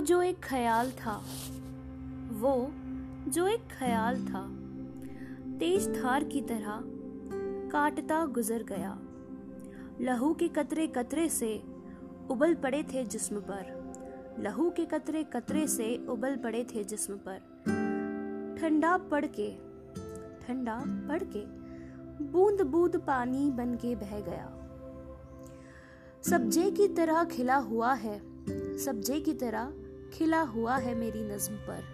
जो एक ख्याल था, वो जो एक ख्याल था, तेज धार की तरह काटता गुजर गया। लहू के कतरे कतरे से उबल पड़े थे जिस्म पर। लहू के कतरे कतरे से उबल पड़े थे जिस्म पर। ठंडा पड़ के, ठंडा पड़ के बूंद बूंद पानी बन के बह गया। सब्जे की तरह खिला हुआ है। सब्जे की तरह खिला हुआ है मेरी नज्म पर।